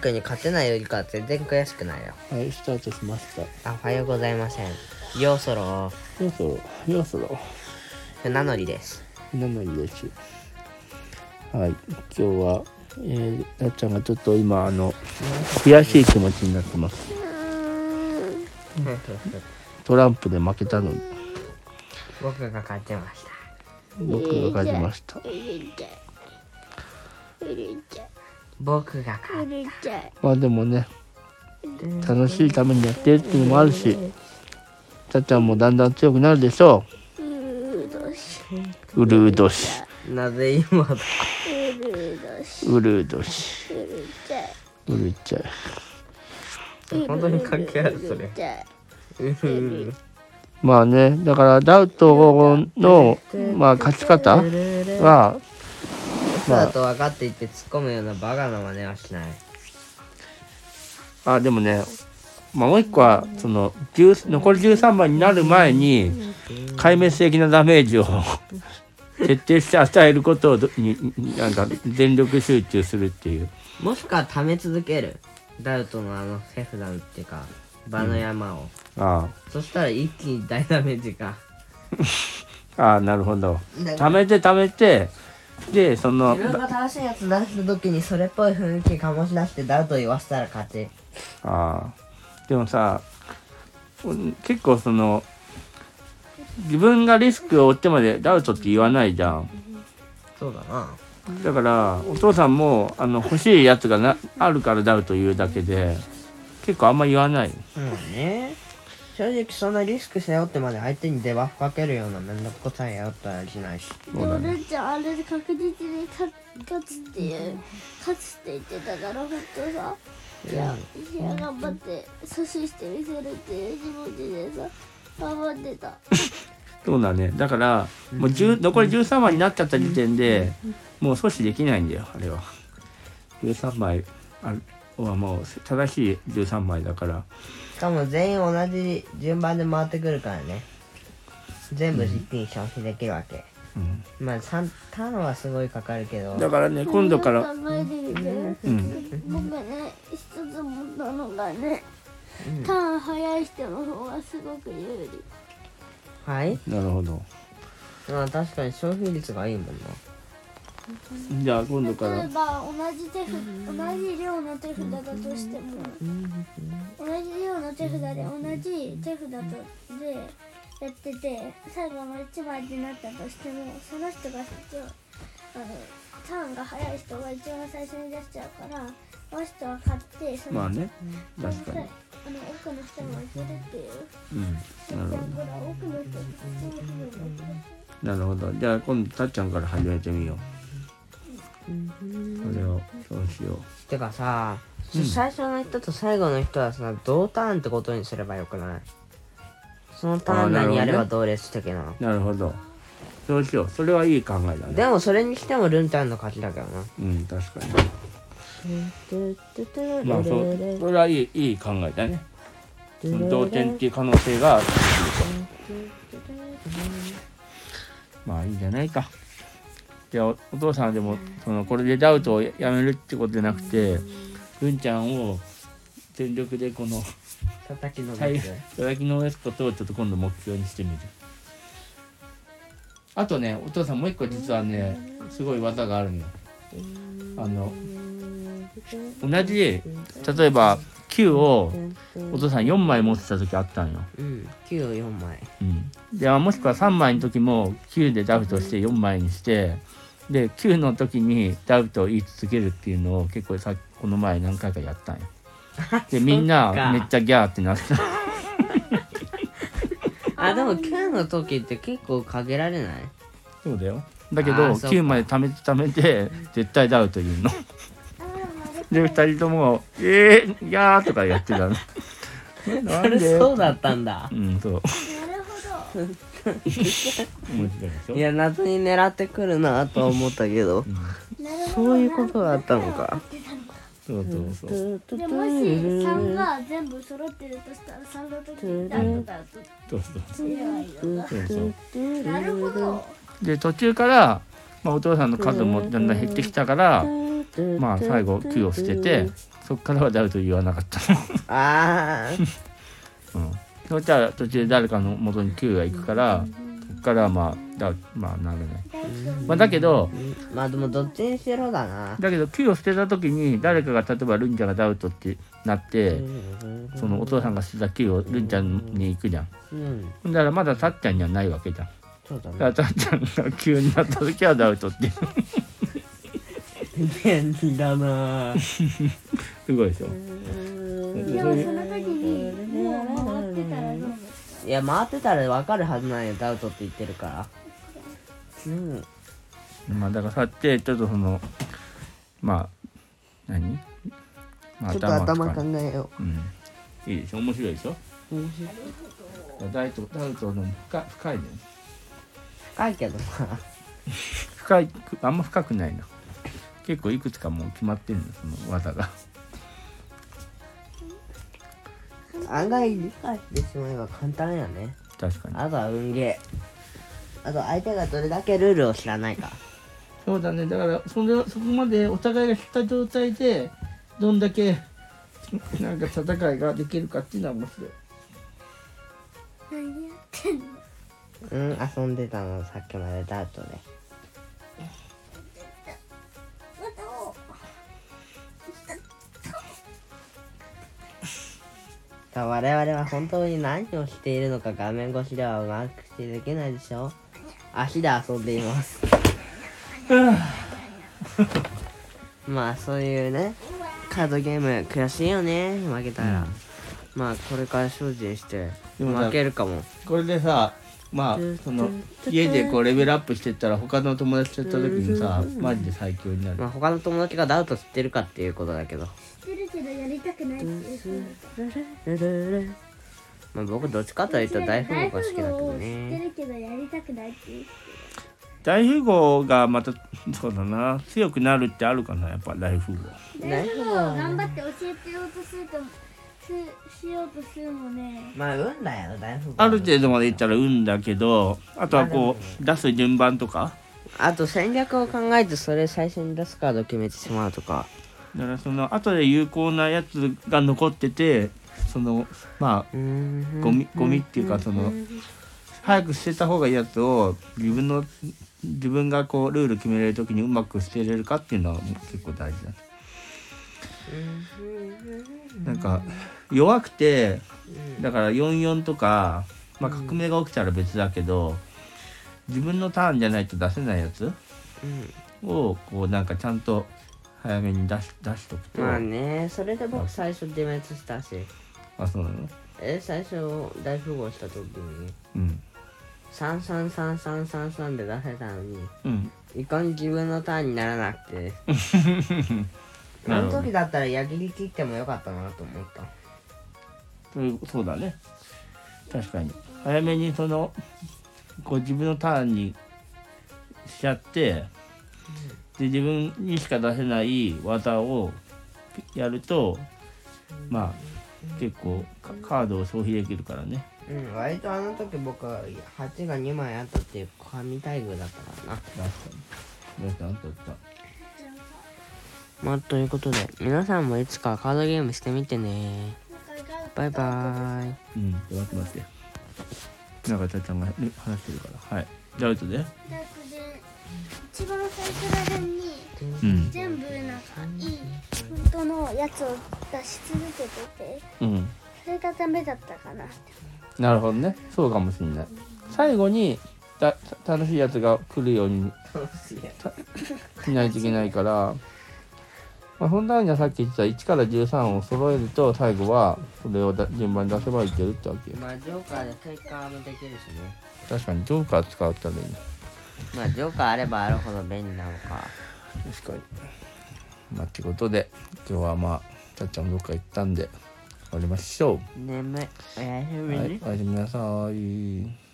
君に勝てないよりかは全然悔しくないよ。はいスタートしました。あおはようございません。ようそろ。そろそろ。そろそろ。船乗りです。なのにです。はい今日はえー、なっちゃんがちょっと今あの悔しい気持ちになってます。トランプで負けたのに。僕が勝ちました。僕が勝ちました。うるちゃいうるちゃ僕が勝いうるちゃいまあでもね楽しいためにやってるっていうのもあるしたっちゃんもだんだん強くなるでしょう。ううるう年。なぜ今だ？うるどしう年。うるちゃいっちゃい本当に関係あるそれ。まあねだからダウトのまあ勝ち方はだと分かっていて突っ込むようなバカな真似はしない。あでもねまあもう一個はその10残り13番になる前に壊滅的なダメージを 徹底して与えることをどにになんか全力集中するっていう。もしくは貯め続けるダウトのあの手札っていうか場の山を、あそしたら一気に大ダメージが。あああなるほど。貯めて貯めてでその自分が正しいやつ出した時にそれっぽい雰囲気醸し出してダウト言わせたら勝ち。ああ。でもさうん結構その自分がリスクを負ってまでダウトって言わないじゃん。そうだな。だからお父さんもあの欲しいやつがなあるからダウト言うだけで結構あんま言わない。うんね正直そんなリスク背負ってまで相手にデバフかけるようなめんどくさいやったりしないし。そうだね。うるちゃんあれで確実に勝勝つっていう勝つって言ってたから本当さ。いやいや頑張って阻止してみせるっていう気持ちでさ。頑張ってた。そうだね。だからもう10残り13枚になっちゃった時点でもう阻止できないんだよあれは。13枚あはもう正しい13枚だから。しかも全員同じ順番で回ってくるからね。全部一気に消費できるわけ、うん。まあ3ターンはすごいかかるけど。だからね今度から。考えてみてうん。僕ね一つ思ったのがねターン早い人の方がすごく有利。はい。なるほど。まあ確かに消費率がいいもんなじゃあ今度から。例えば同じ手札同じ量の手札だとしても同じ量の手札で同じ手札とでやってて最後の1枚になったとしてもその人が一応あのターンが早い人が一番最初に出しちゃうからこの人は勝ってその,、まあね。確かに。あの奥の人もいけるっていう。うん。なるほど。じゃあ今度たっちゃんから始めてみようそれをそうしようてかさ、最初の人と最後の人はさ同ターンってことにすればよくないそのターン内にやれば同列的ななるほどそうしようそれはいい考えだねでもそれにしてもルンタンの勝ちだけどなうん。確かにまあそそれはいいいい考えだねその同点っていう可能性があるまあいいん。じゃないかじゃあおお父さんはでもそのこれでダウトをやめるってことじゃなくてるん。ちゃんを全力でこの叩きの最べつ叩きのめすことをちょっと今度目標にしてみる。あとねお父さんもう一個実はねすごい技があるのよ。あの同じ例えば9をお父さん4枚持ってた時あったんよ、うん。9を4枚。うん、でもしくは3枚の時も9でダウトして4枚にしてで9の時にダウトを言い続けるっていうのを結構さこの前何回かやったんよ。でみんなか。めっちゃギャーってなってた。あでも9の時って結構限られない？そうだよ。だけどあーそっか。9まで貯めて貯めて絶対ダウト言うので2人とも「えー、いやー」とかやってたのなそれんで？そうだったんだ。うんそう。なるほど。面白いや謎に狙ってくるなと思ったけど。そういうことだったのか。そうそうそう。でもし3が全部揃ってるとしたら3の時にダウトダウそうそうそうなるほどで途中から、まあ、お父さんの数もだんだん減ってきたからまあ最後9を捨ててそっからはダウト言わなかったああ うん。そしたら途中で誰かの元に9が行くからそっからはまあだまあなるね。まあだけどまあでもどっちにしろだな。だけど9を捨てた時に誰かが例えばルンちゃんがダウトってなってそのお父さんが捨てた9をルンちゃんに行くじゃん。うん。だからまだたっちゃんにはないわけじゃん。そうだね。だからたっちゃんが9になった時はダウトって便利だな。すごいでしょ。でもその時にもう回ってたらどういや回ってたら分かるはずなんよダウトって言ってるから。うん。まあだからさってちょっとそのまあ何、まあちょっと頭考えよう。ん。いいでしょ？面白いでしょ？う面白い。ダウトダウトの深深いね深いけどさ深いあんま深くないな結構いくつかもう決まってるのその技が。案外理解してしまえば簡単やね。確かに。あとは運ゲー。あと相手がどれだけルールを知らないか。そうだね。だからそれそこまでお互いが知った状態でどんだけなんか戦いができるかっていうのは面白い。何やってんの？うん遊んでたのさっきまでダウトでさあ我々は本当に何をしているのか画面越しではうまくしてできないでしょ足で遊んでいます。まあそういうねカードゲーム悔しいよね。負けたら、まあこれから精進してでもさ負けるかも。これでさまあその家でこうレベルアップしてったら他の友達とやった時にさマジで最強になる。まあ他の友達がダウト知ってるかっていうことだけど。知ってるけどやりたくないっていう人。まあ僕どっちかというと大富豪が好きだけど大富豪を知ってねるけどやりたくないっていう大富豪がまたそうだな。強くなるってあるかなやっぱ大富豪。大富豪を頑張って教えてようとするとすしようとするもね。まあ運だよ大富豪ある程度までいったら運だけどあとはこう出す順番とか。あと戦略を考えてそれ最初に出すカードを決めてしまうとか。だからその後で有効なやつが残っててそのまあゴミゴミっていうかその早く捨てた方がいいやつを自分の自分がこうルール決めれる時にうまく捨てれるかっていうのは結構大事だなんか弱くてだから44とか、まあ、革命が起きたら別だけど、自分のターンじゃないと出せないやつをこうなんかちゃんと早めに出し出しとくと、まあねそれで僕最初デメ滅したし。あそうなの？え最初大富豪した時にうん。333333で出せたのにうん。いかに自分のターンにならなくて あの時だったら矢切り切ってもよかったなと思った。そうそうだね。確かに。早めにそのこう自分のターンにしちゃってで自分にしか出せない技をやるとまあ結構カカードを消費できるからね。うん割とあの時僕は8が2枚あったっていう神待遇だったからな。確かに。どうした？あんた言ったまあということで皆さんもいつかカードゲームしてみてね。バイバーイ。うん待って待って。なんかたっちゃんがね話してるから。はい。じゃあ後でだってで一番最初らへんにうん。全部なんかいい本当のやつを出し続けててうん。それがダメだったかな。ってなるほどね。そうかもしれない。最後にだ楽しいやつが来るようにしないといけないから、まあ、ふんだんにはさっき言った1から13を揃えると最後はそれを順番に出せばいけるってわけまあジョーカーでクイッカーもできるしね。確かにジョーカー使うためにまあジョーカーあればあるほど便利なのか。確かに。まあってことで今日はまあたっちゃんどっか行ったんで終わりましょう。眠い。おやすみ、はい、おやすみなさい。